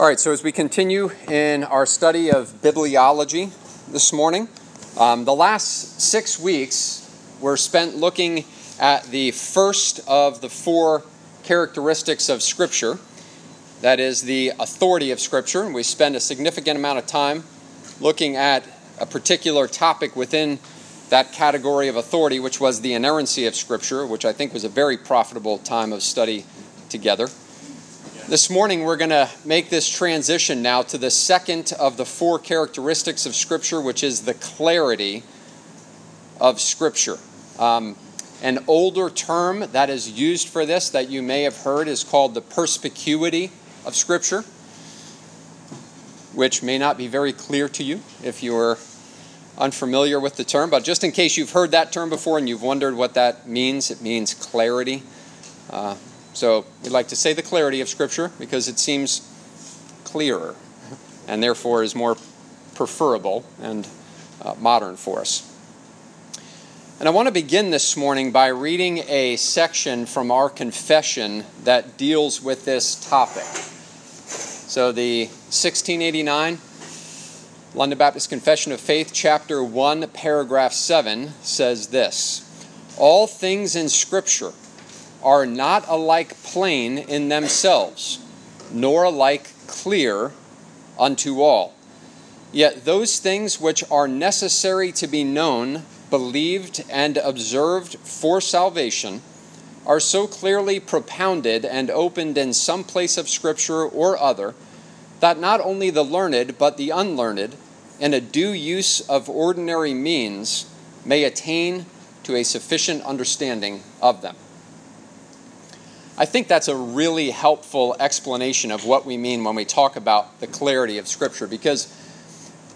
All right, so as we continue in our study of bibliology this morning, um, the last six weeks were spent looking at the first of the four characteristics of Scripture that is, the authority of Scripture. And we spend a significant amount of time looking at a particular topic within that category of authority, which was the inerrancy of Scripture, which I think was a very profitable time of study together. This morning, we're going to make this transition now to the second of the four characteristics of Scripture, which is the clarity of Scripture. Um, an older term that is used for this that you may have heard is called the perspicuity of Scripture, which may not be very clear to you if you're unfamiliar with the term, but just in case you've heard that term before and you've wondered what that means, it means clarity. Uh, so we'd like to say the clarity of Scripture because it seems clearer and therefore is more preferable and uh, modern for us. And I want to begin this morning by reading a section from our confession that deals with this topic. So, the 1689 London Baptist Confession of Faith, chapter 1, paragraph 7 says this All things in Scripture are not alike plain in themselves, nor alike clear unto all. Yet those things which are necessary to be known, believed, and observed for salvation are so clearly propounded and opened in some place of Scripture or other that not only the learned but the unlearned, in a due use of ordinary means, may attain to a sufficient understanding of them. I think that's a really helpful explanation of what we mean when we talk about the clarity of Scripture because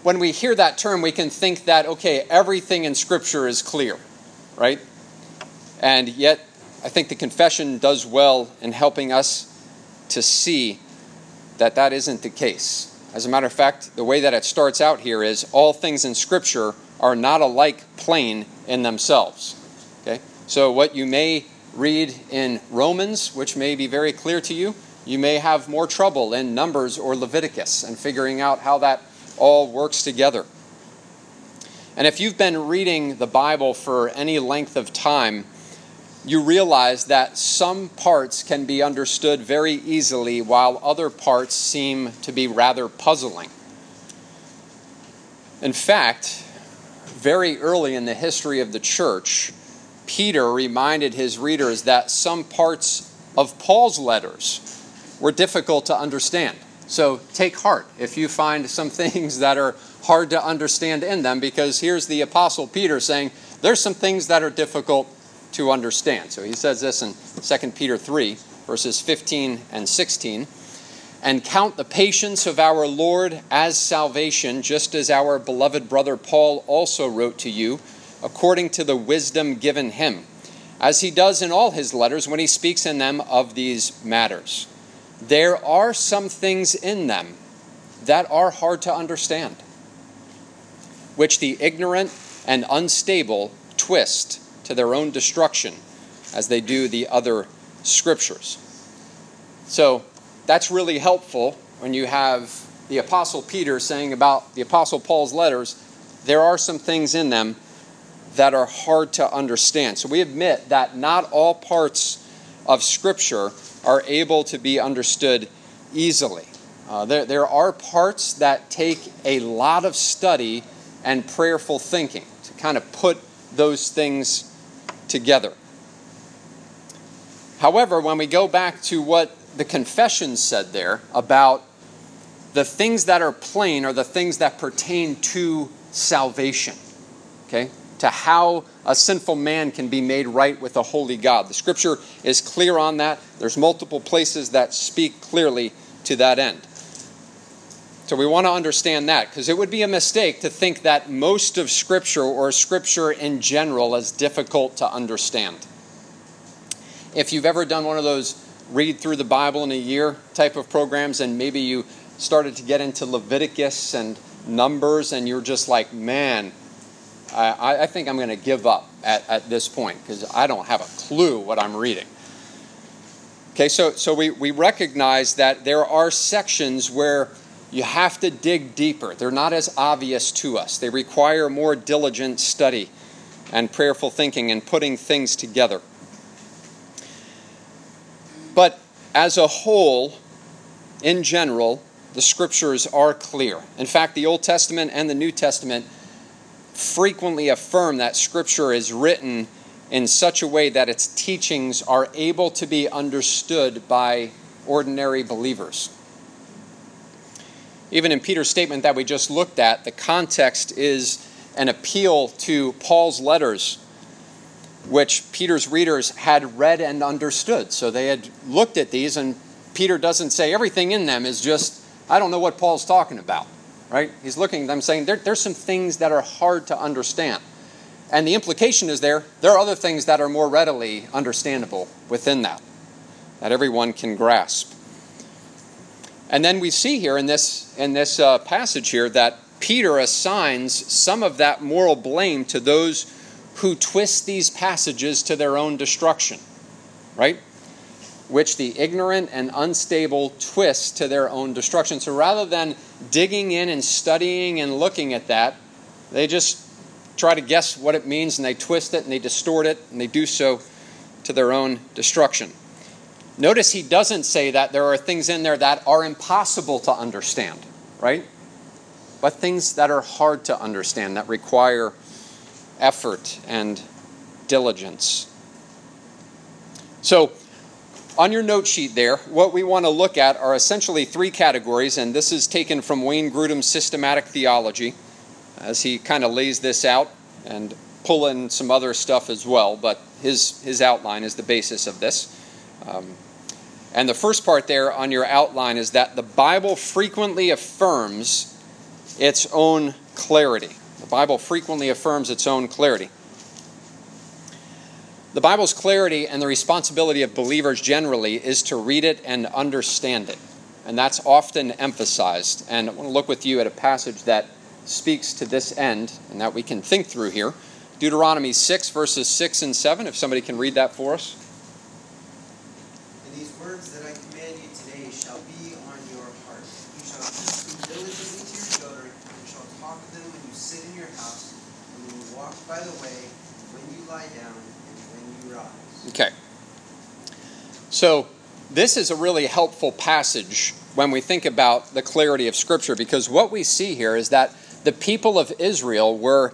when we hear that term, we can think that, okay, everything in Scripture is clear, right? And yet, I think the confession does well in helping us to see that that isn't the case. As a matter of fact, the way that it starts out here is all things in Scripture are not alike plain in themselves. Okay? So, what you may read in Romans, which may be very clear to you, you may have more trouble in Numbers or Leviticus and figuring out how that all works together. And if you've been reading the Bible for any length of time, you realize that some parts can be understood very easily while other parts seem to be rather puzzling. In fact, very early in the history of the church, Peter reminded his readers that some parts of Paul's letters were difficult to understand. So take heart if you find some things that are hard to understand in them, because here's the Apostle Peter saying there's some things that are difficult to understand. So he says this in 2 Peter 3, verses 15 and 16. And count the patience of our Lord as salvation, just as our beloved brother Paul also wrote to you according to the wisdom given him, as he does in all his letters when he speaks in them of these matters. There are some things in them that are hard to understand, which the ignorant and unstable twist to their own destruction, as they do the other scriptures. So that's really helpful when you have the Apostle Peter saying about the Apostle Paul's letters, there are some things in them that are hard to understand. So we admit that not all parts of Scripture are able to be understood easily. Uh, there, there are parts that take a lot of study and prayerful thinking to kind of put those things together. However, when we go back to what the confession said there about the things that are plain are the things that pertain to salvation. Okay? To how a sinful man can be made right with a holy God. The scripture is clear on that. There's multiple places that speak clearly to that end. So we want to understand that because it would be a mistake to think that most of scripture or scripture in general is difficult to understand. If you've ever done one of those read through the Bible in a year type of programs and maybe you started to get into Leviticus and Numbers and you're just like, man, I, I think I'm going to give up at, at this point because I don't have a clue what I'm reading. Okay, so, so we, we recognize that there are sections where you have to dig deeper. They're not as obvious to us, they require more diligent study and prayerful thinking and putting things together. But as a whole, in general, the scriptures are clear. In fact, the Old Testament and the New Testament frequently affirm that scripture is written in such a way that its teachings are able to be understood by ordinary believers. Even in Peter's statement that we just looked at, the context is an appeal to Paul's letters, which Peter's readers had read and understood. So they had looked at these, and Peter doesn't say everything in them is just, I don't know what Paul's talking about, right? He's looking at them saying, there, there's some things that are hard to understand. And the implication is there, there are other things that are more readily understandable within that, that everyone can grasp. And then we see here in this, in this uh, passage here that Peter assigns some of that moral blame to those who twist these passages to their own destruction, right? Which the ignorant and unstable twist to their own destruction. So rather than digging in and studying and looking at that, they just try to guess what it means and they twist it and they distort it and they do so to their own destruction. Notice he doesn't say that there are things in there that are impossible to understand, right? But things that are hard to understand, that require effort and diligence. So, on your note sheet there, what we want to look at are essentially three categories, and this is taken from Wayne Grudem's Systematic Theology as he kind of lays this out and pull in some other stuff as well, but his, his outline is the basis of this. Um, and the first part there on your outline is that the Bible frequently affirms its own clarity. The Bible frequently affirms its own clarity. The Bible's clarity and the responsibility of believers generally is to read it and understand it. And that's often emphasized. And I want to look with you at a passage that speaks to this end and that we can think through here. Deuteronomy 6, verses 6 and 7, if somebody can read that for us. And these words that I command you today shall be on your heart. You shall teach them diligently to your children, and shall talk of them when you sit in your house, and when you walk by the way, when you lie down, and when you rise. Okay. So, this is a really helpful passage when we think about the clarity of Scripture because what we see here is that the people of Israel were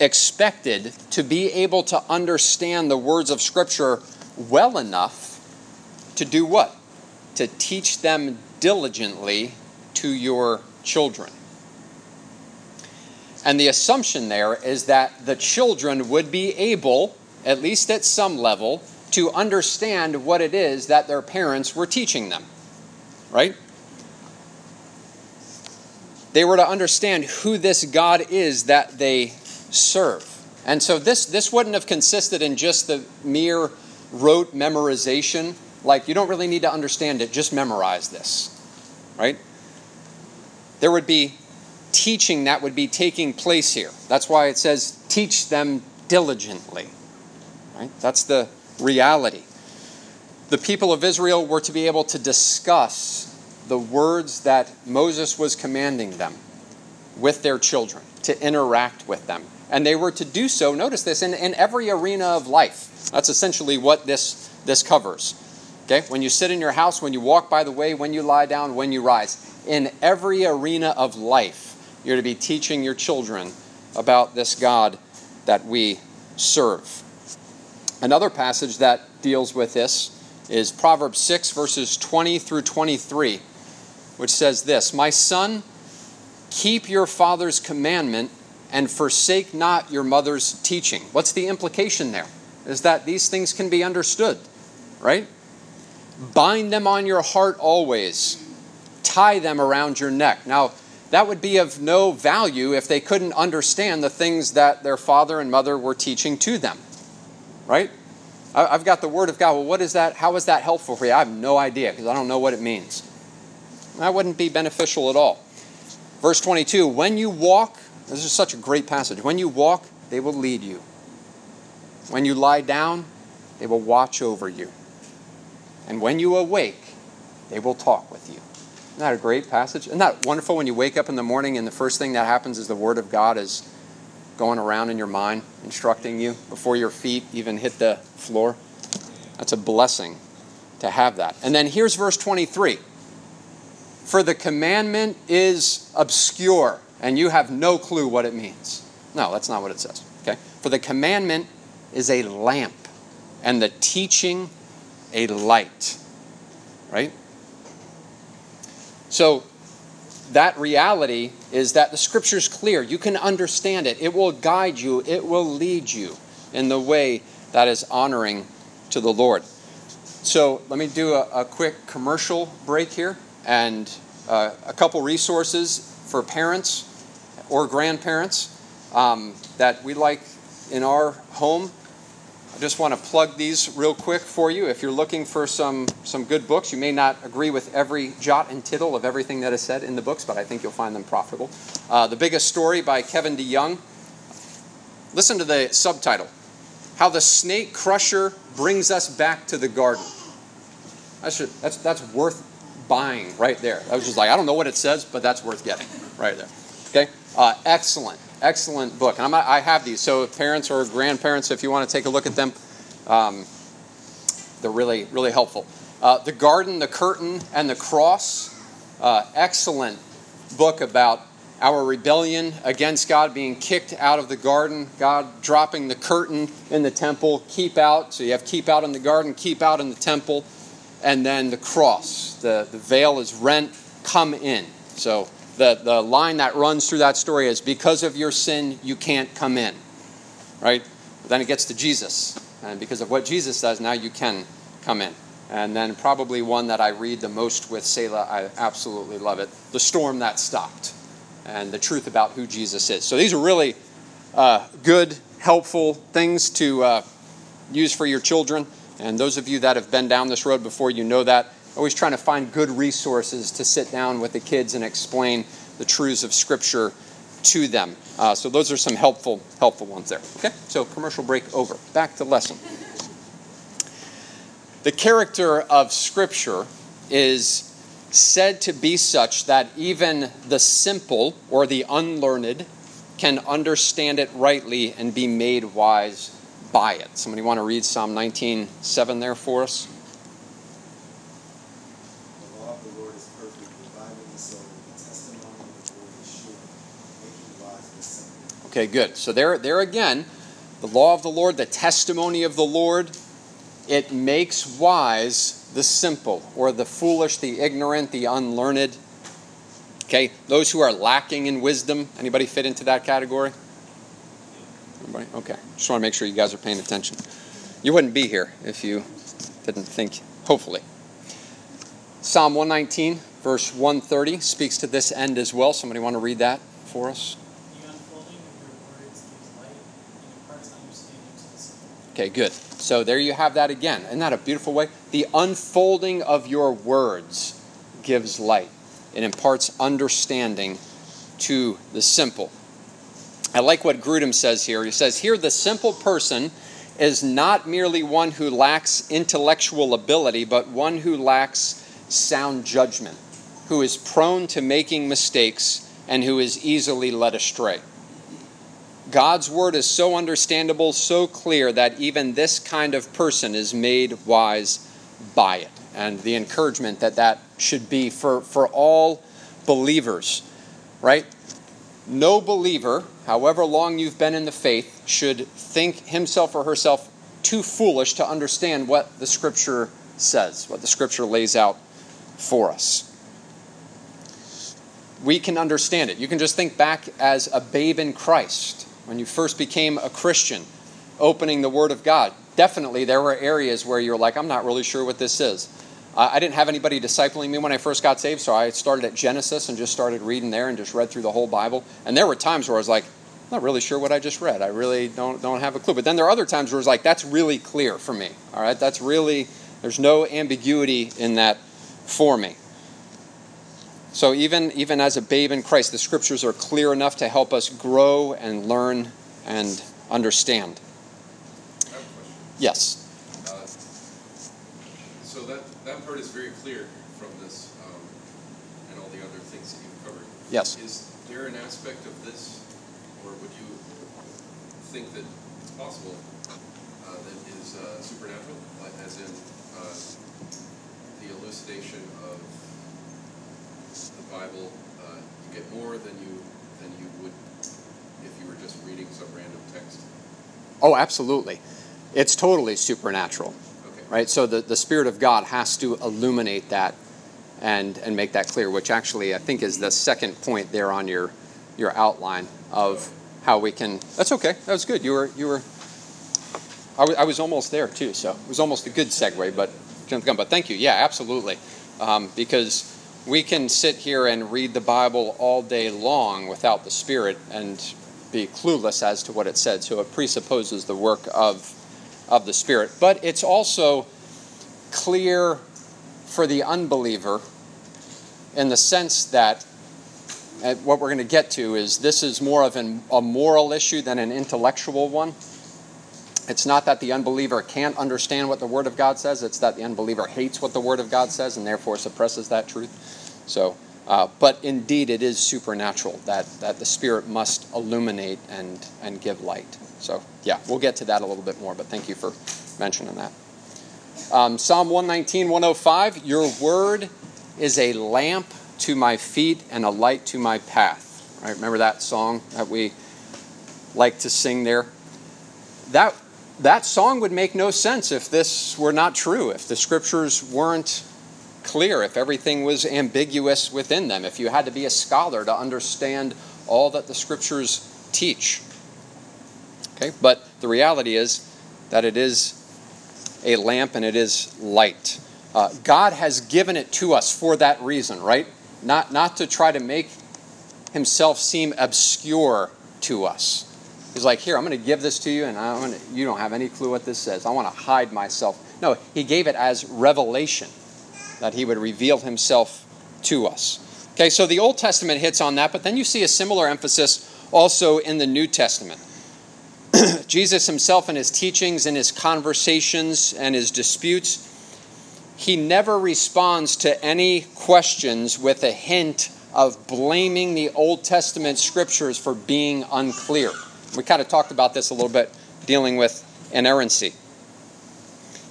expected to be able to understand the words of Scripture well enough to do what? To teach them diligently to your children. And the assumption there is that the children would be able, at least at some level, to understand what it is that their parents were teaching them. Right? They were to understand who this God is that they serve. And so this, this wouldn't have consisted in just the mere rote memorization. Like, you don't really need to understand it, just memorize this. Right? There would be teaching that would be taking place here. That's why it says, teach them diligently. Right? That's the reality. The people of Israel were to be able to discuss the words that Moses was commanding them with their children, to interact with them. And they were to do so, notice this, in, in every arena of life. That's essentially what this, this covers. Okay? When you sit in your house, when you walk by the way, when you lie down, when you rise. In every arena of life, you're to be teaching your children about this God that we serve. Another passage that deals with this is Proverbs 6, verses 20 through 23 which says this My son, keep your father's commandment and forsake not your mother's teaching. What's the implication there? Is that these things can be understood, right? Bind them on your heart always, tie them around your neck. Now, that would be of no value if they couldn't understand the things that their father and mother were teaching to them, right? I've got the Word of God. Well, what is that? How is that helpful for you? I have no idea because I don't know what it means. That wouldn't be beneficial at all. Verse 22 When you walk, this is such a great passage. When you walk, they will lead you. When you lie down, they will watch over you. and when you awake, they will talk with you. Isn't that a great passage? Isn't that wonderful when you wake up in the morning and the first thing that happens is the Word of God is going around in your mind, instructing you before your feet even hit the floor? That's a blessing to have that. And then here's verse 23 For the commandment is obscure, and you have no clue what it means. No, that's not what it says. Okay? For the commandment is a lamp, and the teaching a light. Right? So, that reality is that the scripture is clear. You can understand it. It will guide you, it will lead you in the way that is honoring to the Lord. So, let me do a, a quick commercial break here and uh, a couple resources for parents or grandparents um, that we like in our home just want to plug these real quick for you. If you're looking for some, some good books, you may not agree with every jot and tittle of everything that is said in the books, but I think you'll find them profitable. Uh, the Biggest Story by Kevin DeYoung. Listen to the subtitle How the Snake Crusher Brings Us Back to the Garden. That's, that's, that's worth buying right there. I was just like, I don't know what it says, but that's worth getting right there. Okay? Uh, excellent excellent book. And I'm, i have these, so parents or grandparents, if you want to take a look at them, um, they're really, really helpful. Uh, the Garden, the Curtain, and the Cross. Uh, excellent book about our rebellion against God, being kicked out of the garden, God dropping the curtain in the temple, keep out. So you have keep out in the garden, keep out in the temple, and then the cross. The, the veil is rent, come in. So the, the line that runs through that story is because of your sin, you can't come in. Right? But then it gets to Jesus. And because of what Jesus does, now you can come in. And then probably one that I read the most with Selah, I absolutely love it The Storm That Stopped, and the truth about who Jesus is. So these are really uh, good, helpful things to uh, use for your children. And those of you that have been down this road before, you know that always trying to find good resources to sit down with the kids and explain the truths of Scripture to them. Uh, so those are some helpful, helpful ones there. Okay, so commercial break over. Back to lesson. The character of Scripture is said to be such that even the simple or the unlearned can understand it rightly and be made wise by it. Somebody want to read Psalm 19:7 there for us? Okay, good. So there, there again, the law of the Lord, the testimony of the Lord, it makes wise the simple or the foolish, the ignorant, the unlearned. Okay, those who are lacking in wisdom. Anybody fit into that category? Anybody? Okay. Just want to make sure you guys are paying attention. You wouldn't be here if you didn't think, hopefully. Psalm 119, verse 130, speaks to this end as well. Somebody want to read that for us? Okay, good. So there you have that again. Isn't that a beautiful way? The unfolding of your words gives light, it imparts understanding to the simple. I like what Grudem says here. He says, Here, the simple person is not merely one who lacks intellectual ability, but one who lacks sound judgment, who is prone to making mistakes, and who is easily led astray. God's word is so understandable, so clear, that even this kind of person is made wise by it. And the encouragement that that should be for, for all believers, right? No believer, however long you've been in the faith, should think himself or herself too foolish to understand what the Scripture says, what the Scripture lays out for us. We can understand it. You can just think back as a babe in Christ when you first became a Christian, opening the Word of God. Definitely, there were areas where you're like, I'm not really sure what this is. I didn't have anybody discipling me when I first got saved, so I started at Genesis and just started reading there and just read through the whole Bible. And there were times where I was like, I'm not really sure what I just read. I really don't don't have a clue. But then there are other times where it's like, that's really clear for me. All right, that's really there's no ambiguity in that for me. So even even as a babe in Christ, the scriptures are clear enough to help us grow and learn and understand. I have a question. Yes. Uh, so that that part is very clear from this um, and all the other things that you've covered. Yes. Is there an aspect of this, or would you think that it's possible uh, that is uh, supernatural, as in uh, the elucidation of Bible? Uh, you get more than you than you would if you were just reading some random text. Oh, absolutely. It's totally supernatural, Okay. right? So the, the Spirit of God has to illuminate that and, and make that clear, which actually I think is the second point there on your, your outline of how we can. That's okay. That was good. You were, you were, I was almost there too, so it was almost a good segue, but, but thank you. Yeah, absolutely. Um, because we can sit here and read the Bible all day long without the Spirit and be clueless as to what it said. So it presupposes the work of, of the Spirit. But it's also clear for the unbeliever in the sense that uh, what we're going to get to is this is more of an, a moral issue than an intellectual one. It's not that the unbeliever can't understand what the Word of God says, it's that the unbeliever hates what the Word of God says and therefore suppresses that truth. So, uh, but indeed, it is supernatural that, that the Spirit must illuminate and, and give light. So, yeah, we'll get to that a little bit more, but thank you for mentioning that. Um, Psalm 119, 105 Your word is a lamp to my feet and a light to my path. Right? Remember that song that we like to sing there? That, that song would make no sense if this were not true, if the scriptures weren't clear, if everything was ambiguous within them, if you had to be a scholar to understand all that the scriptures teach. Okay, but the reality is that it is a lamp and it is light. Uh, God has given it to us for that reason, right? Not, not to try to make himself seem obscure to us. He's like, here, I'm going to give this to you, and I'm gonna, you don't have any clue what this says. I want to hide myself. No, he gave it as revelation, that he would reveal himself to us. Okay, so the Old Testament hits on that, but then you see a similar emphasis also in the New Testament. Jesus himself in his teachings, in his conversations, and his disputes, he never responds to any questions with a hint of blaming the Old Testament scriptures for being unclear. We kind of talked about this a little bit, dealing with inerrancy.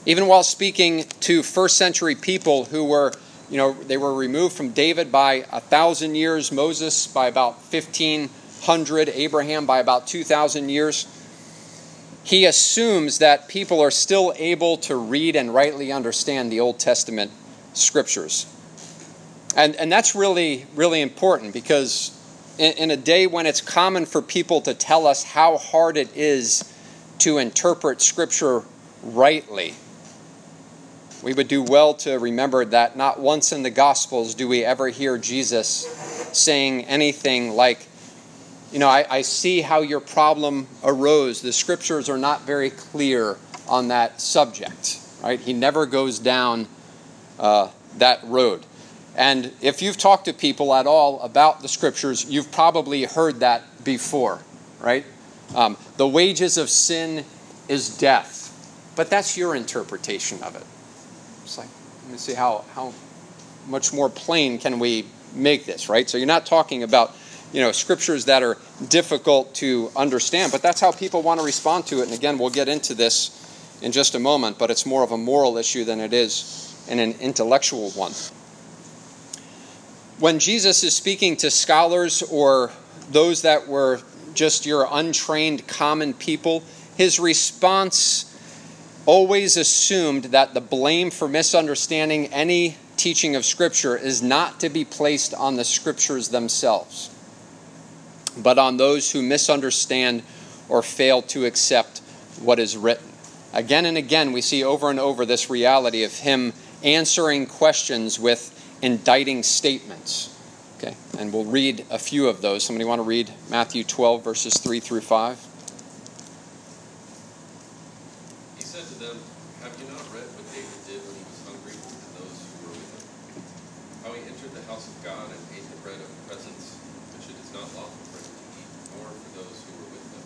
Even while speaking to first century people who were, you know, they were removed from David by a thousand years, Moses by about 1500, Abraham by about 2,000 years he assumes that people are still able to read and rightly understand the Old Testament scriptures. And, and that's really, really important because in, in a day when it's common for people to tell us how hard it is to interpret scripture rightly, we would do well to remember that not once in the Gospels do we ever hear Jesus saying anything like, you know, I, I, see how your problem arose. The scriptures are not very clear on that subject, right? He never goes down uh, that road. And if you've talked to people at all about the scriptures, you've probably heard that before, right? Um, the wages of sin is death. But that's your interpretation of it. It's like, let me see how, how much more plain can we make this, right? So you're not talking about you know scriptures that are difficult to understand but that's how people want to respond to it and again we'll get into this in just a moment but it's more of a moral issue than it is in an intellectual one when jesus is speaking to scholars or those that were just your untrained common people his response always assumed that the blame for misunderstanding any teaching of scripture is not to be placed on the scriptures themselves but on those who misunderstand or fail to accept what is written. Again and again, we see over and over this reality of him answering questions with indicting statements. Okay, and we'll read a few of those. Somebody want to read Matthew 12, verses 3 through 5? He said to them, Have you not read what David did when he was hungry and those who were with him? How he entered the house of God and ate the bread of presence, which it is not lawful for him to eat, nor for those who were with him,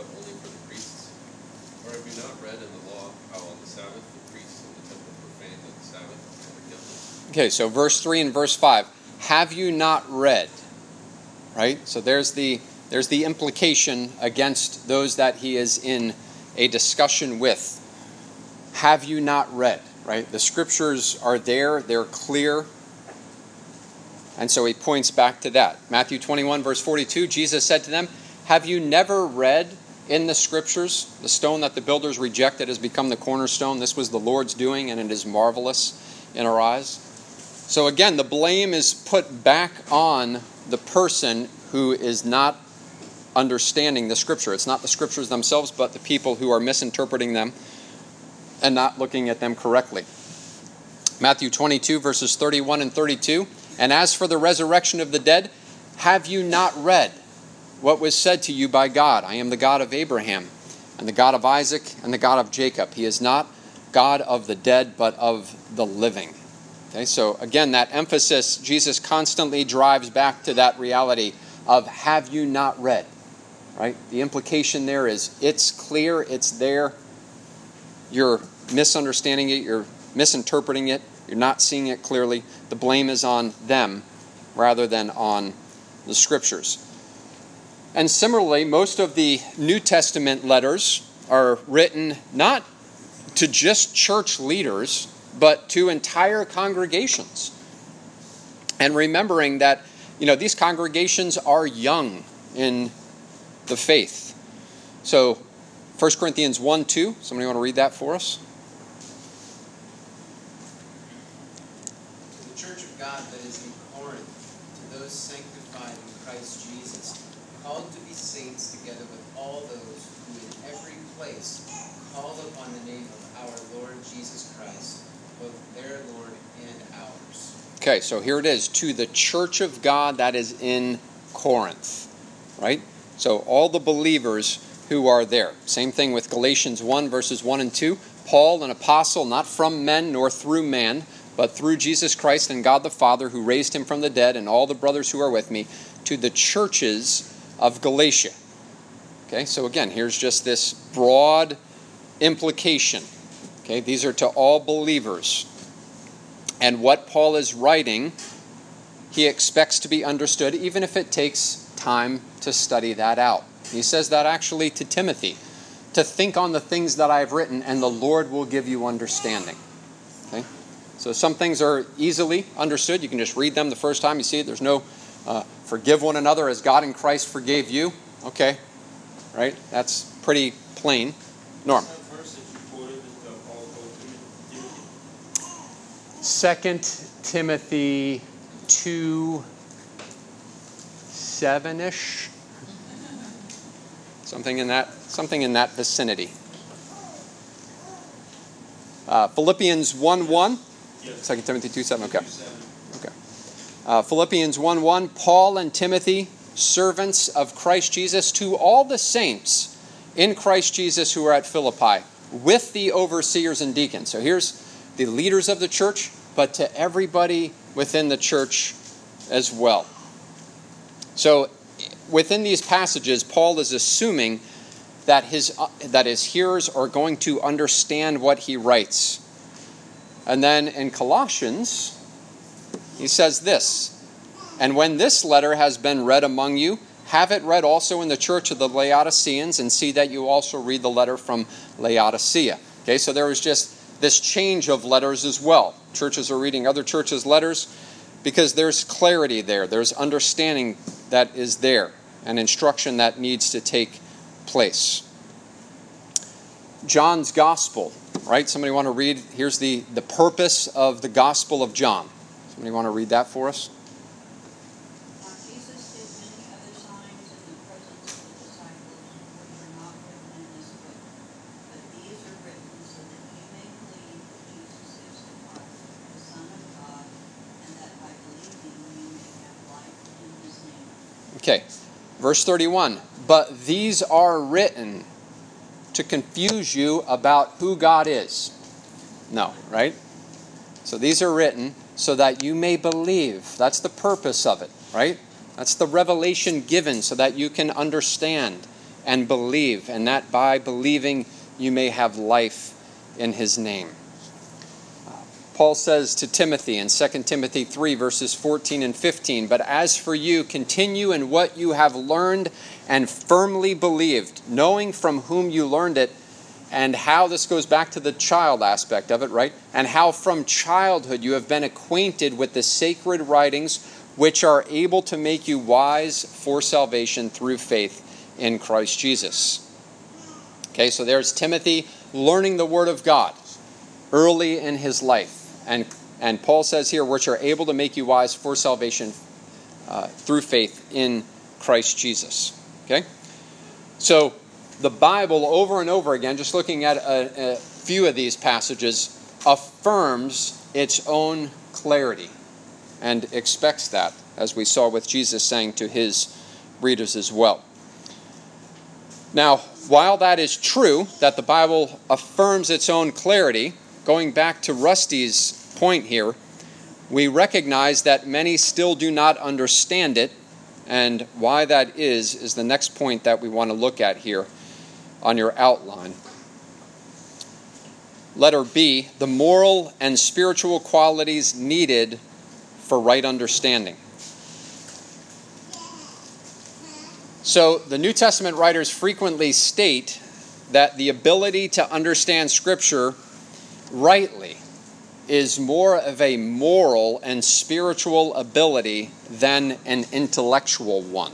but only for the priests? Or have you not read in the law how on the Sabbath the priests in the temple profane the Sabbath or kill them. Okay, so verse 3 and verse 5. Have you not read? Right? So there's the there's the implication against those that he is in a discussion with. Have you not read? Right? The scriptures are there, they're clear. And so he points back to that. Matthew 21, verse 42, Jesus said to them, Have you never read in the scriptures the stone that the builders rejected has become the cornerstone? This was the Lord's doing, and it is marvelous in our eyes. So again, the blame is put back on the person who is not understanding the scripture. It's not the scriptures themselves, but the people who are misinterpreting them and not looking at them correctly. Matthew 22, verses 31 and 32. And as for the resurrection of the dead, have you not read what was said to you by God? I am the God of Abraham, and the God of Isaac, and the God of Jacob. He is not God of the dead, but of the living. Okay, so again, that emphasis, Jesus constantly drives back to that reality of have you not read? Right? The implication there is it's clear, it's there. You're misunderstanding it, you're misinterpreting it, you're not seeing it clearly. The blame is on them rather than on the scriptures. And similarly, most of the New Testament letters are written not to just church leaders, but to entire congregations. And remembering that, you know, these congregations are young in the faith. So, 1 Corinthians 1 2, somebody want to read that for us? To the church of God that is in Corinth, to those sanctified in Christ Jesus, called to be saints together with all those who in every place call upon the name of our Lord Jesus Christ, both their Lord and ours. Okay, so here it is to the church of God that is in Corinth, right? So all the believers who are there. Same thing with Galatians 1, verses 1 and 2. Paul, an apostle, not from men nor through man, but through Jesus Christ and God the Father, who raised him from the dead, and all the brothers who are with me, to the churches of Galatia. Okay, so again, here's just this broad implication. Okay, these are to all believers. And what Paul is writing, he expects to be understood, even if it takes time to study that out. He says that actually to Timothy to think on the things that I have written, and the Lord will give you understanding. Okay? So some things are easily understood. You can just read them the first time you see it. There's no uh, forgive one another as God in Christ forgave you. Okay, right? That's pretty plain. Norm. 2 Timothy 2 7 ish. Something in that, something in that vicinity. Uh, Philippians 1 1. Yes. 2 Timothy 2 7. Okay. okay. Uh, Philippians 1 1. Paul and Timothy, servants of Christ Jesus, to all the saints in Christ Jesus who are at Philippi, with the overseers and deacons. So here's the leaders of the church, but to everybody within the church as well. So within these passages, Paul is assuming that his, uh, that his hearers are going to understand what he writes. And then in Colossians, he says this And when this letter has been read among you, have it read also in the church of the Laodiceans, and see that you also read the letter from Laodicea. Okay, so there was just this change of letters as well. Churches are reading other churches' letters because there's clarity there, there's understanding that is there, and instruction that needs to take place. John's Gospel, right? Somebody want to read? Here's the, the purpose of the Gospel of John. Somebody want to read that for us? Now Jesus did many other signs in the presence of the disciples, which are not written in this book. But these are written so that you may believe that Jesus is the Christ, the Son of God, and that by believing you may have life in his name. Okay, verse 31. But these are written to confuse you about who God is. No, right? So these are written so that you may believe. That's the purpose of it, right? That's the revelation given so that you can understand and believe, and that by believing you may have life in His name. Paul says to Timothy in 2 Timothy 3, verses 14 and 15, But as for you, continue in what you have learned and firmly believed, knowing from whom you learned it, and how this goes back to the child aspect of it, right? And how from childhood you have been acquainted with the sacred writings, which are able to make you wise for salvation through faith in Christ Jesus. Okay, so there's Timothy learning the Word of God early in his life. And, and Paul says here, which are able to make you wise for salvation uh, through faith in Christ Jesus. Okay? So the Bible, over and over again, just looking at a, a few of these passages, affirms its own clarity and expects that, as we saw with Jesus saying to his readers as well. Now, while that is true, that the Bible affirms its own clarity, going back to Rusty's point here, we recognize that many still do not understand it, and why that is, is the next point that we want to look at here on your outline. Letter B the moral and spiritual qualities needed for right understanding. So, the New Testament writers frequently state that the ability to understand Scripture rightly is more of a moral and spiritual ability than an intellectual one.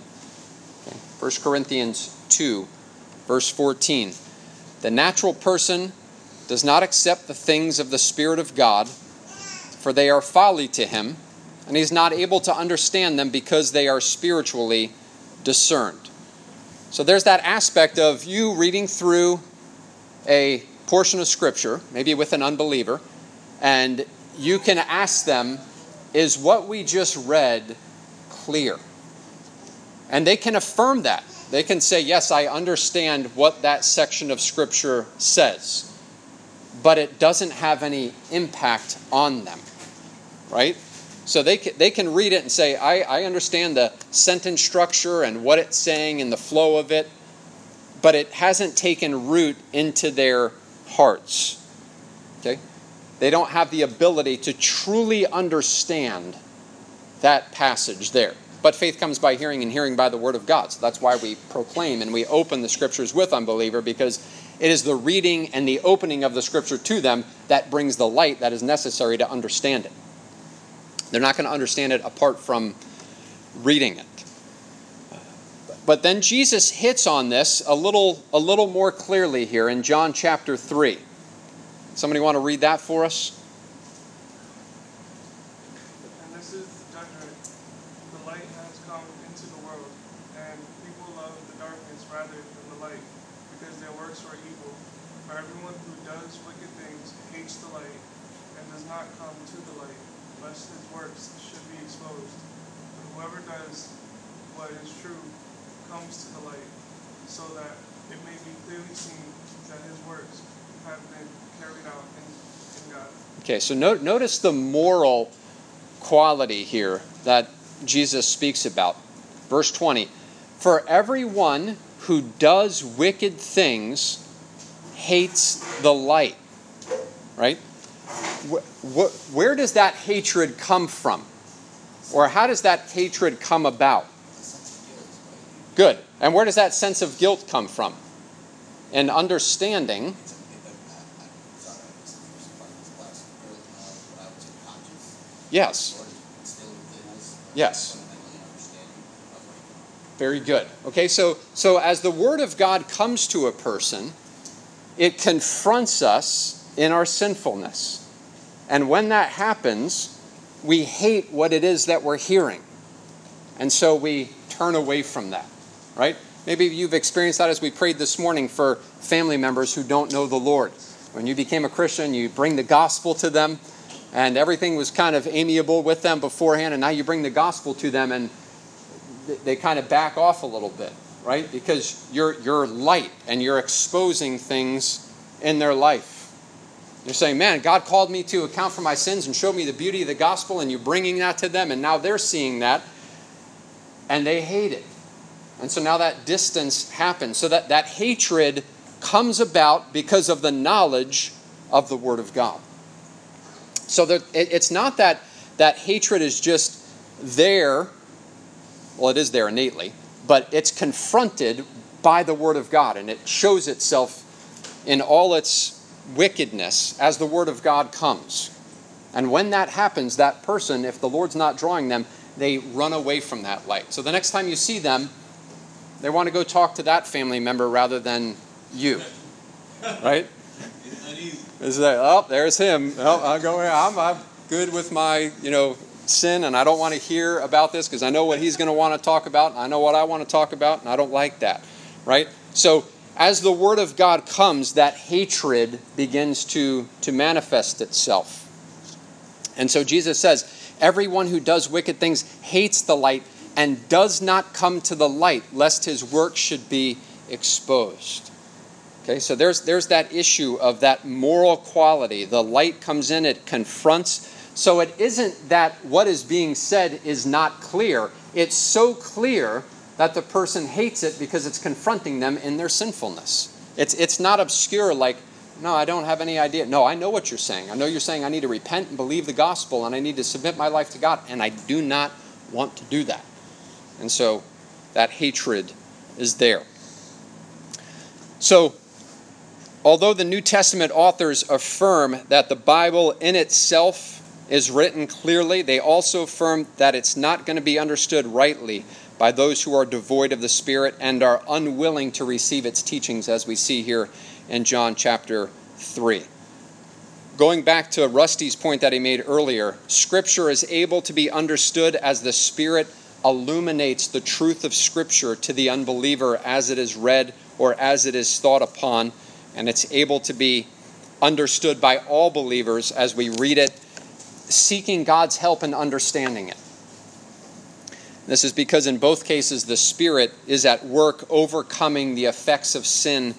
Okay. 1 Corinthians 2, verse 14. The natural person does not accept the things of the Spirit of God, for they are folly to him, and he is not able to understand them because they are spiritually discerned. So there's that aspect of you reading through a portion of Scripture, maybe with an unbeliever, and you can ask them, Is what we just read clear? And they can affirm that. They can say, Yes, I understand what that section of Scripture says, but it doesn't have any impact on them, right? So they can, they can read it and say, I, I understand the sentence structure and what it's saying and the flow of it, but it hasn't taken root into their hearts. Okay? They don't have the ability to truly understand that passage there. But faith comes by hearing, and hearing by the word of God. So that's why we proclaim and we open the scriptures with unbeliever, because it is the reading and the opening of the scripture to them that brings the light that is necessary to understand it. They're not going to understand it apart from reading it. But then Jesus hits on this a little, a little more clearly here in John chapter 3. Somebody want to read that for us? And this is the judgment. The light has come into the world, and people love the darkness rather than the light, because their works were evil. For everyone who does wicked things hates the light, and does not come to the light, lest his works should be exposed. But whoever does what is true comes to light, so that it may be clearly seen that his works have been carried out in, in God. Okay, so no, notice the moral quality here that Jesus speaks about. Verse 20 For everyone who does wicked things hates the light. Right? Wh- wh- where does that hatred come from? Or how does that hatred come about? Good. And where does that sense of guilt come from? And understanding Yes. Yes. Very good. Okay, so so as the word of God comes to a person, it confronts us in our sinfulness. And when that happens, we hate what it is that we're hearing. And so we turn away from that, right? Maybe you've experienced that as we prayed this morning for family members who don't know the Lord. When you became a Christian, you bring the gospel to them, and everything was kind of amiable with them beforehand, and now you bring the gospel to them, and they kind of back off a little bit, right? Because you're, you're light and you're exposing things in their life. They're saying, Man, God called me to account for my sins and showed me the beauty of the gospel, and you're bringing that to them, and now they're seeing that, and they hate it. And so now that distance happens. So that, that hatred comes about because of the knowledge of the Word of God. So that it, it's not that that hatred is just there. Well, it is there innately, but it's confronted by the Word of God, and it shows itself in all its wickedness as the Word of God comes. And when that happens, that person, if the Lord's not drawing them, they run away from that light. So the next time you see them, they want to go talk to that family member rather than you. Right? Is that, oh, there's him. Oh, I'm going. I'm, I'm good with my, you know, sin, and I don't want to hear about this because I know what he's going to want to talk about, I know what I want to talk about, and I don't like that, right? So as the word of God comes, that hatred begins to to manifest itself, and so Jesus says, everyone who does wicked things hates the light and does not come to the light, lest his work should be exposed. Okay, so there's there's that issue of that moral quality. The light comes in, it confronts. So it isn't that what is being said is not clear. It's so clear that the person hates it because it's confronting them in their sinfulness. It's it's not obscure like, no, I don't have any idea. No, I know what you're saying. I know you're saying I need to repent and believe the gospel and I need to submit my life to God, and I do not want to do that. And so that hatred is there. So Although the New Testament authors affirm that the Bible in itself is written clearly, they also affirm that it's not going to be understood rightly by those who are devoid of the Spirit and are unwilling to receive its teachings, as we see here in John chapter 3. Going back to Rusty's point that he made earlier, Scripture is able to be understood as the Spirit illuminates the truth of Scripture to the unbeliever as it is read or as it is thought upon and it's able to be understood by all believers as we read it, seeking God's help in understanding it. This is because in both cases the Spirit is at work overcoming the effects of sin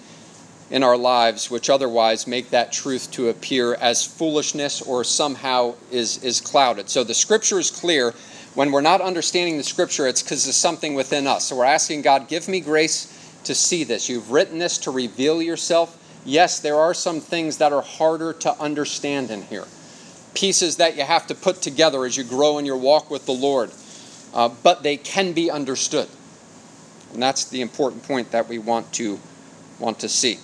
in our lives, which otherwise make that truth to appear as foolishness or somehow is, is clouded. So the Scripture is clear. When we're not understanding the Scripture, it's because there's something within us. So we're asking God, give me grace to see this. You've written this to reveal yourself yes, there are some things that are harder to understand in here. Pieces that you have to put together as you grow in your walk with the Lord. Uh, but they can be understood. And that's the important point that we want to want to see.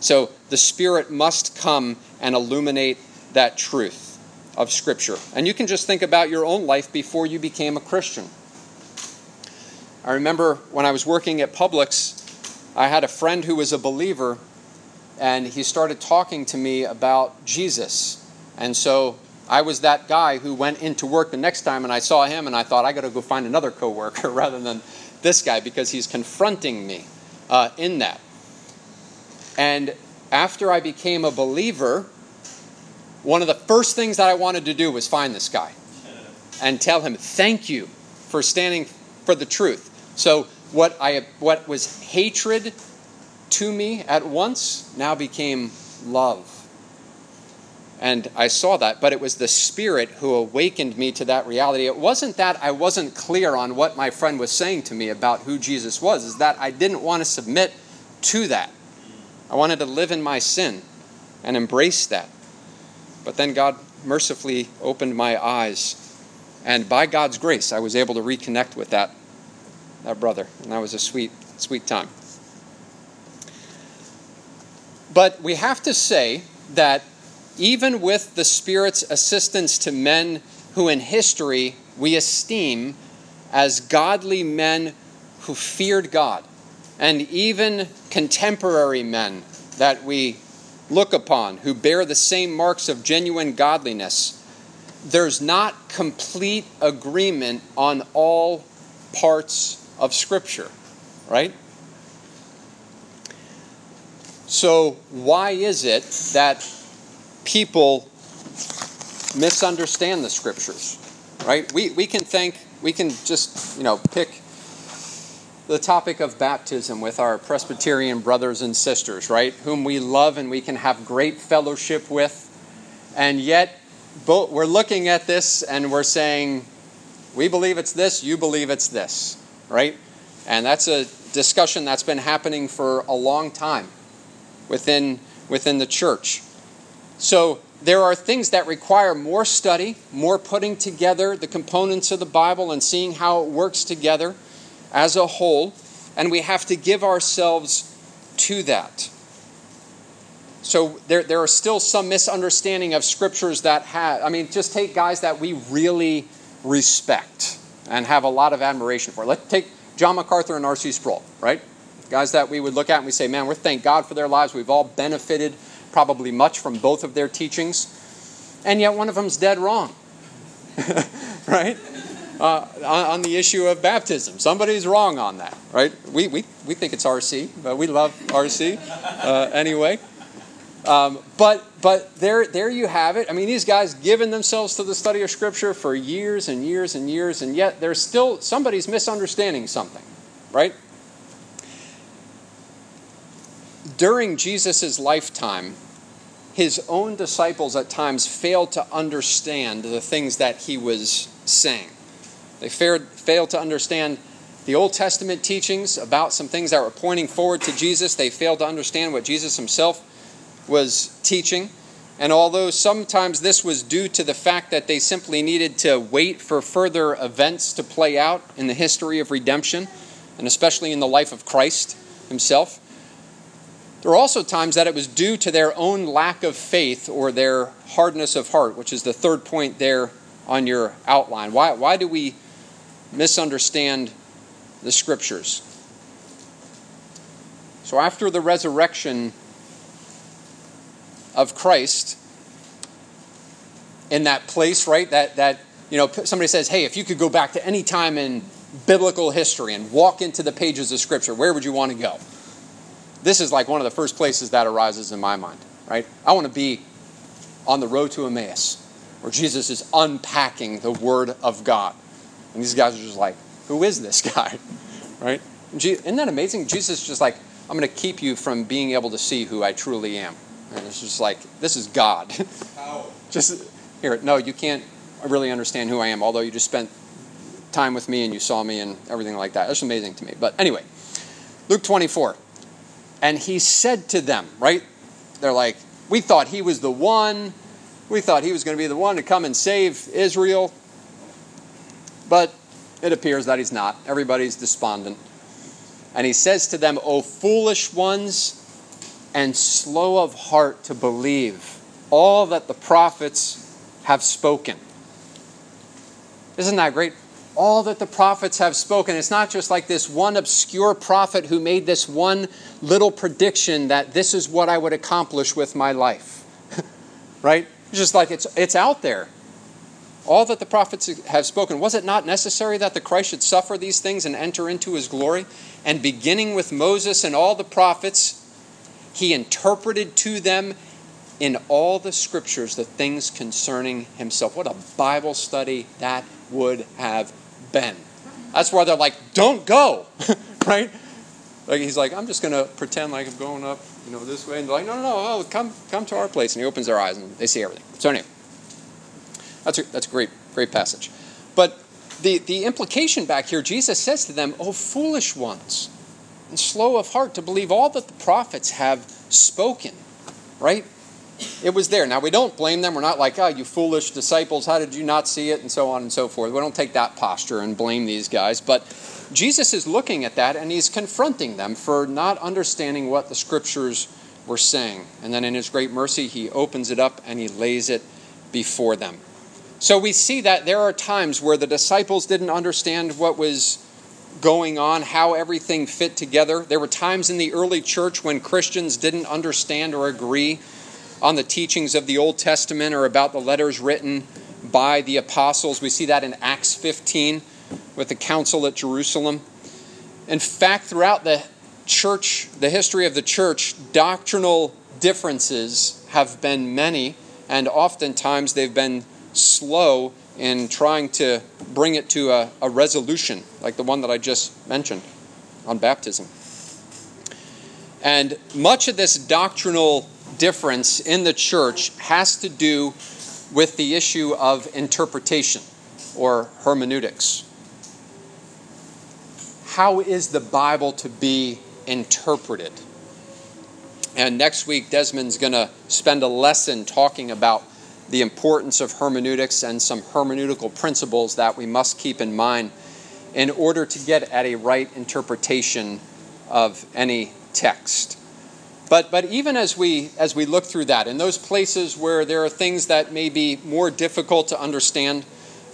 So the Spirit must come and illuminate that truth of Scripture. And you can just think about your own life before you became a Christian. I remember when I was working at Publix, I had a friend who was a believer and he started talking to me about Jesus. And so I was that guy who went into work the next time and I saw him and I thought, I got to go find another coworker rather than this guy because he's confronting me uh, in that. And after I became a believer, one of the first things that I wanted to do was find this guy and tell him, thank you for standing for the truth. So what I what was hatred to me at once now became love. And I saw that, but it was the Spirit who awakened me to that reality. It wasn't that I wasn't clear on what my friend was saying to me about who Jesus was, is that I didn't want to submit to that. I wanted to live in my sin and embrace that. But then God mercifully opened my eyes, and by God's grace, I was able to reconnect with that, that brother. And that was a sweet, sweet time. But we have to say that even with the Spirit's assistance to men who in history we esteem as godly men who feared God, and even contemporary men that we look upon who bear the same marks of genuine godliness, there's not complete agreement on all parts of Scripture, right? So, why is it that people misunderstand the scriptures? Right? We, we can think, we can just, you know, pick the topic of baptism with our Presbyterian brothers and sisters, right? Whom we love and we can have great fellowship with. And yet, we're looking at this and we're saying, we believe it's this, you believe it's this, right? And that's a discussion that's been happening for a long time within, within the church. So there are things that require more study, more putting together the components of the Bible and seeing how it works together as a whole, and we have to give ourselves to that. So there, there are still some misunderstanding of scriptures that have, I mean, just take guys that we really respect and have a lot of admiration for. Let's take John MacArthur and R.C. Sproul, right? Guys that we would look at and we say, man, we thank God for their lives. We've all benefited probably much from both of their teachings. And yet one of them's dead wrong, right? Uh, on, the issue of baptism. Somebody's wrong on that, right? We, we, we think it's RC, but we love RC uh, anyway. Um, but but there there you have it. I mean, these guys given themselves to the study of Scripture for years and years and years, and yet there's still somebody's misunderstanding something, right? During Jesus' lifetime, his own disciples at times failed to understand the things that he was saying. They failed, failed to understand the Old Testament teachings about some things that were pointing forward to Jesus. They failed to understand what Jesus himself was teaching. And although sometimes this was due to the fact that they simply needed to wait for further events to play out in the history of redemption, and especially in the life of Christ himself, there are also times that it was due to their own lack of faith or their hardness of heart, which is the third point there on your outline. Why, why do we misunderstand the scriptures? So, after the resurrection of Christ, in that place, right? That, that, you know, somebody says, hey, if you could go back to any time in biblical history and walk into the pages of Scripture, where would you want to go? this is like one of the first places that arises in my mind, right? I want to be on the road to Emmaus where Jesus is unpacking the Word of God. And these guys are just like, who is this guy? right? Isn't that amazing? Jesus is just like, I'm going to keep you from being able to see who I truly am. And it's just like, this is God. just here, no, you can't really understand who I am, although you just spent time with me and you saw me and everything like that. That's amazing to me. But anyway, Luke 24. And he said to them, right? They're like, we thought he was the one. We thought he was going to be the one to come and save Israel. But it appears that he's not. Everybody's despondent. And he says to them, O foolish ones, and slow of heart to believe all that the prophets have spoken. Isn't that great? all that the prophets have spoken. It's not just like this one obscure prophet who made this one little prediction that this is what I would accomplish with my life. right? It's just like it's, it's out there. All that the prophets have spoken. Was it not necessary that the Christ should suffer these things and enter into his glory? And beginning with Moses and all the prophets, he interpreted to them in all the scriptures the things concerning himself. What a Bible study that would have been. That's why they're like, don't go, right? Like he's like, I'm just gonna pretend like I'm going up, you know, this way, and they're like, no, no, no, oh, come, come to our place, and he opens their eyes and they see everything. So anyway, that's a, that's a great, great passage. But the the implication back here, Jesus says to them, "Oh, foolish ones, and slow of heart to believe all that the prophets have spoken." Right? it was there. Now, we don't blame them. We're not like, oh, you foolish disciples, how did you not see it? And so on and so forth. We don't take that posture and blame these guys. But Jesus is looking at that and he's confronting them for not understanding what the scriptures were saying. And then in his great mercy, he opens it up and he lays it before them. So we see that there are times where the disciples didn't understand what was going on, how everything fit together. There were times in the early church when Christians didn't understand or agree on the teachings of the Old Testament or about the letters written by the apostles. We see that in Acts 15 with the council at Jerusalem. In fact, throughout the church, the history of the church, doctrinal differences have been many, and oftentimes they've been slow in trying to bring it to a, a resolution, like the one that I just mentioned on baptism. And much of this doctrinal difference in the church has to do with the issue of interpretation or hermeneutics. How is the Bible to be interpreted? And next week, Desmond's going to spend a lesson talking about the importance of hermeneutics and some hermeneutical principles that we must keep in mind in order to get at a right interpretation of any text. But, but even as we, as we look through that, in those places where there are things that may be more difficult to understand,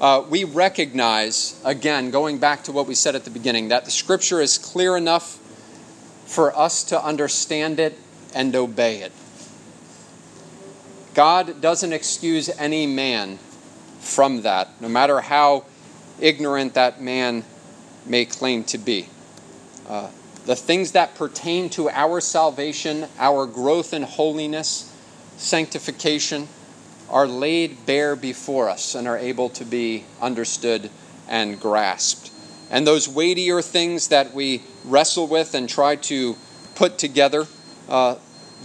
uh, we recognize, again, going back to what we said at the beginning, that the scripture is clear enough for us to understand it and obey it. God doesn't excuse any man from that, no matter how ignorant that man may claim to be. Uh, the things that pertain to our salvation, our growth in holiness, sanctification, are laid bare before us and are able to be understood and grasped. And those weightier things that we wrestle with and try to put together, uh,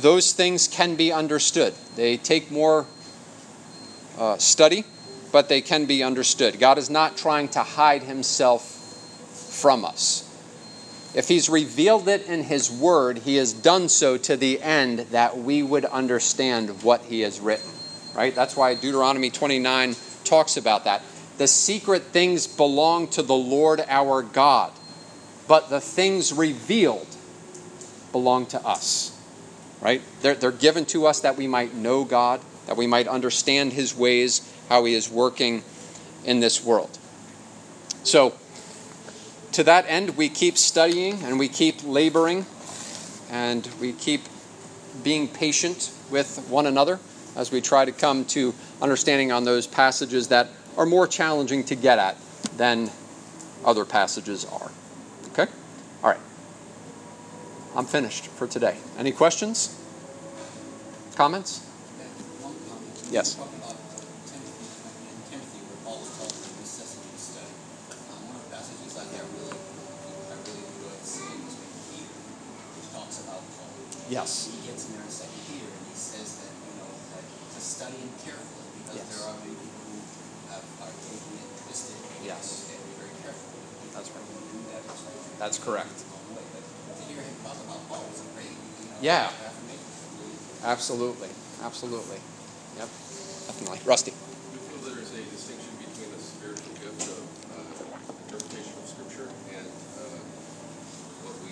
those things can be understood. They take more uh, study, but they can be understood. God is not trying to hide himself from us. If he's revealed it in his word, he has done so to the end that we would understand what he has written. Right? That's why Deuteronomy 29 talks about that. The secret things belong to the Lord our God, but the things revealed belong to us right? They're, they're given to us that we might know God, that we might understand His ways, how He is working in this world. So, to that end, we keep studying and we keep laboring and we keep being patient with one another as we try to come to understanding on those passages that are more challenging to get at than other passages are. Okay? I'm finished for today. Any questions? Comments? Yes. Timothy, in Timothy, where Paul was talking about the necessity of study. One of the passages I I really, I really enjoyed seeing was when Peter, which talks about Paul. Yes. He gets in there in Second Peter and he says that, you know, that to study him carefully because Yes. there are many people who have, are taking it twisted. and Yes. they have to be very careful. That's right. When you do that, That's correct. It's a long way. But to hear him talk about Paul was a great, you know, Yeah. Absolutely. Absolutely. Yep. Definitely. Rusty. Do you feel there is a distinction between the spiritual gift of uh, interpretation of Scripture and uh, what we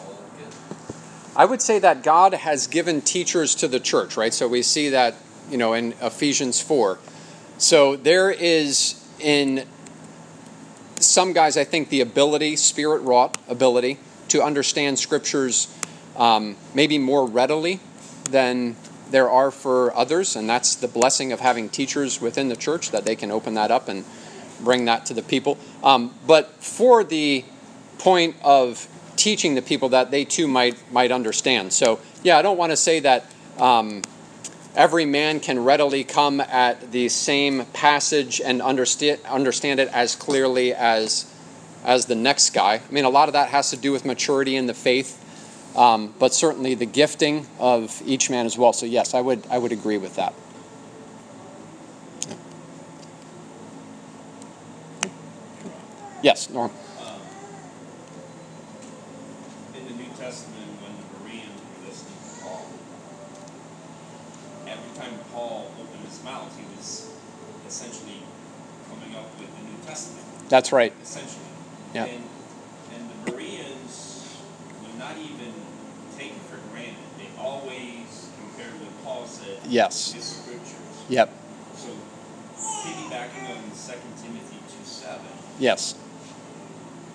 all get? I would say that God has given teachers to the church, right? So we see that, you know, in Ephesians 4. So there is in some guys, I think, the ability, spirit wrought ability, to understand scriptures um, maybe more readily than there are for others. And that's the blessing of having teachers within the church that they can open that up and bring that to the people. Um, but for the point of teaching the people that they too might might understand. So yeah, I don't want to say that um, every man can readily come at the same passage and understand understand it as clearly as as the next guy. I mean, a lot of that has to do with maturity in the faith, um, but certainly the gifting of each man as well. So yes, I would I would agree with that. Yes, Norm. Um, In the New Testament, when the Bereans were listening to Paul, every time Paul opened his mouth, he was essentially coming up with the New Testament, That's right. essentially. Yeah. And, and the Bereans would not even take it for granted. They always compared what Paul said Yes. scriptures. Yep. So, piggybacking on 2 Timothy 2 7, Yes.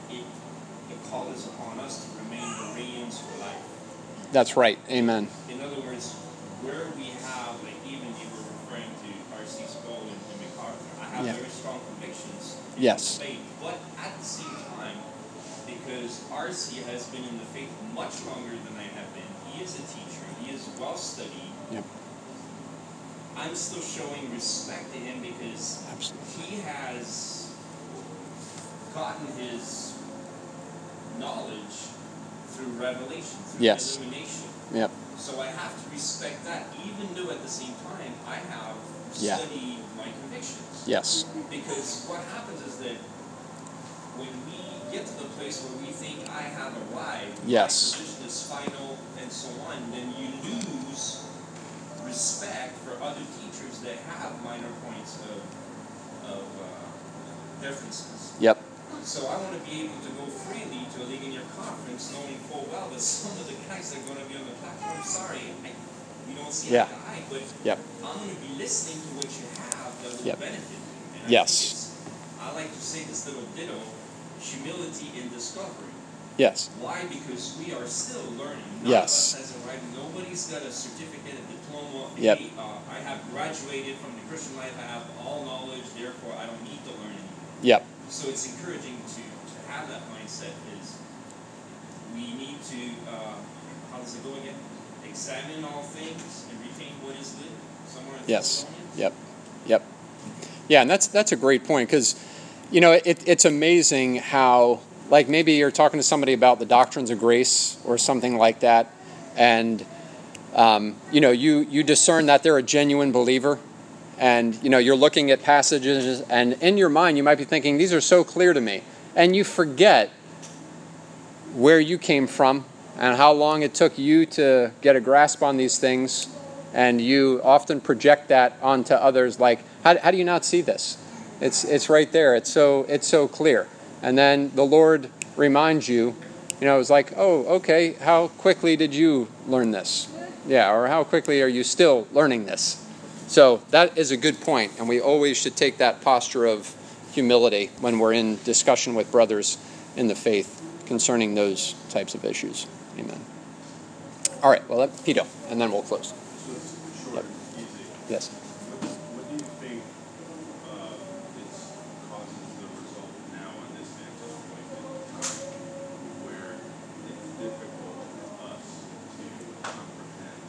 it, the call is upon us to remain Bereans for life. That's right. Amen. In other words, where we have, like even you were referring to R.C. Sproul and, and MacArthur, I have Yeah. very strong convictions Yes. faith, but at the same time, because R.C. has been in the faith much longer than I have been, he is a teacher, he is well studied. Yep. I'm still showing respect to him because Absolutely. he has gotten his knowledge through revelation, through Yes. illumination. Yep. So I have to respect that, even though at the same time I have Yeah. studied my convictions. Yes. Because what happens is that when we get to the place where we think I have arrived, Yes. my position is final, and so on, then you lose respect for other teachers that have minor points of, of uh, differences. Yep. So I want to be able to go freely to a Ligonier conference knowing full well that some of the guys that are going to be on the platform, sorry, I, we don't see Yeah. eye but Yep. I'm going to be listening to what you have that will Yep. benefit me. And I Yes. it's- I like to say this little ditto, humility in discovery. Yes. Why? Because we are still learning. None Yes. of us has a right. Nobody's got a certificate, a diploma. Yep. Uh, I have graduated from the Christian life. I have all knowledge. Therefore, I don't need to learn anymore. Yep. So it's encouraging to, to have that mindset. Is we need to uh, how does it go again? Examine all things and retain what is good. Somewhere in Yes. Yep. Yep. Yeah, and that's that's a great point because, you know, it, it's amazing how like maybe you're talking to somebody about the doctrines of grace or something like that, and um, you know you you discern that they're a genuine believer, and you know you're looking at passages and in your mind you might be thinking these are so clear to me, and you forget where you came from and how long it took you to get a grasp on these things. And you often project that onto others like how, how do you not see this? It's it's right there. It's so it's so clear. And then the lord reminds you you know it's like oh okay how quickly did you learn this yeah or how quickly are you still learning this? So that is a good point and we always should take that posture of humility when we're in discussion with brothers in the faith concerning those types of issues. Amen. All right well Pito, and then we'll close. So it's short and easy. yes What, what do you think uh, is causes the result now on this vantage point in time where it's difficult for us to comprehend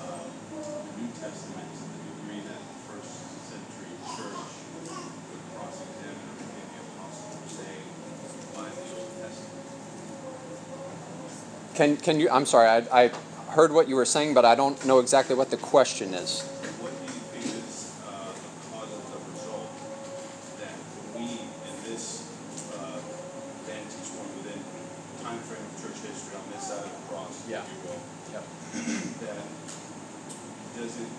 uh, the New Testament to the degree that the first century church would cross-examine everything the apostles were saying by the Old Testament? Can, can you i'm sorry I, I heard what you were saying but i don't know exactly what the question is What do you think is uh, the causes of result that we in this uh, vantage point within time frame of church history on this side of the cross, Yeah. if you will, that doesn't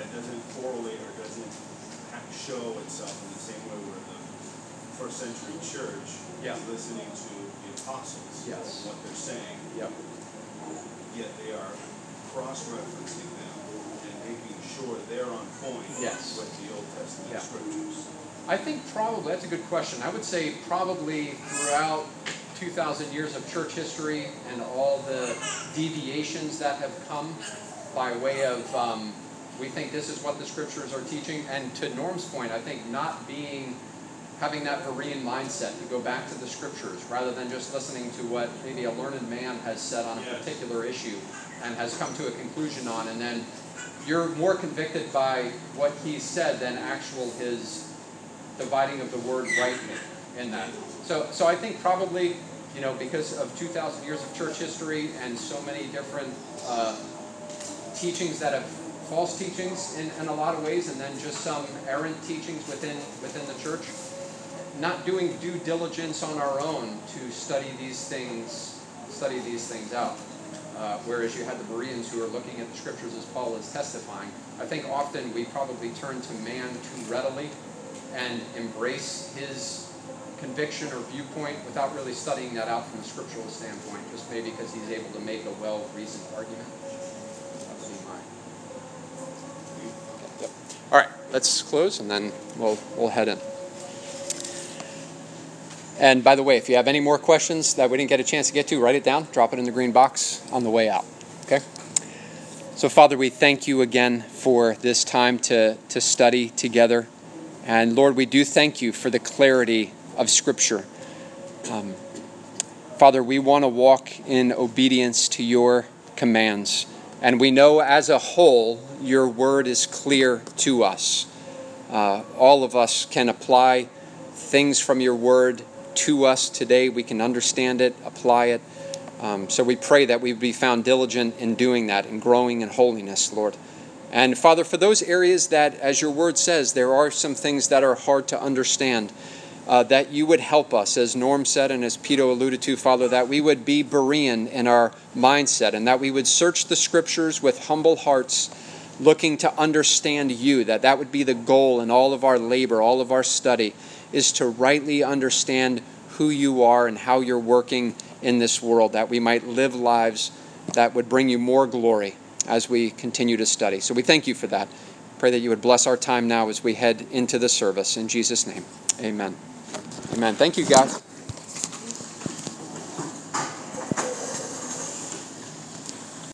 that doesn't correlate or doesn't show itself in the same way where the first century church Yeah. is listening to the apostles Yes. what they're saying, yep yet they are cross-referencing them and making sure they're on point Yes. with the Old Testament Yeah. scriptures. I think probably that's a good question. I would say probably throughout 2,000 years of church history and all the deviations that have come by way of um, we think this is what the scriptures are teaching, and to Norm's point, I think not being having that Berean mindset to go back to the scriptures rather than just listening to what maybe a learned man has said on a Yes. particular issue and has come to a conclusion on, and then you're more convicted by what he said than actual his dividing of the word rightly in that. So, so I think probably, you know, because of 2,000 years of church history and so many different uh, teachings that have false teachings in, in a lot of ways, and then just some errant teachings within within the church. Not doing due diligence on our own to study these things, study these things out. Uh, whereas you had the Bereans who are looking at the scriptures as Paul is testifying. I think often we probably turn to man too readily and embrace his conviction or viewpoint without really studying that out from a scriptural standpoint, just maybe because he's able to make a argument. Be mine. Yep. All right, let's close and then we'll we'll head in. And by the way, if you have any more questions that we didn't get a chance to get to, write it down, drop it in the green box on the way out. Okay? So, Father, we thank you again for this time to, to study together. And Lord, we do thank you for the clarity of Scripture. Um, Father, we want to walk in obedience to your commands. And we know as a whole, your word is clear to us. Uh, all of us can apply things from your word to us today. We can understand it, apply it. Um, so we pray that we be found diligent in doing that and growing in holiness, Lord. And Father, for those areas that, as your word says, there are some things that are hard to understand, uh, that you would help us, as Norm said and as Peter alluded to, Father, that we would be Berean in our mindset and that we would search the scriptures with humble hearts looking to understand you, that that would be the goal in all of our labor, all of our study, is to rightly understand who you are and how you're working in this world, that we might live lives that would bring you more glory as we continue to study. So we thank you for that. Pray that you would bless our time now as we head into the service. In Jesus' name, amen. Amen. Thank you, guys.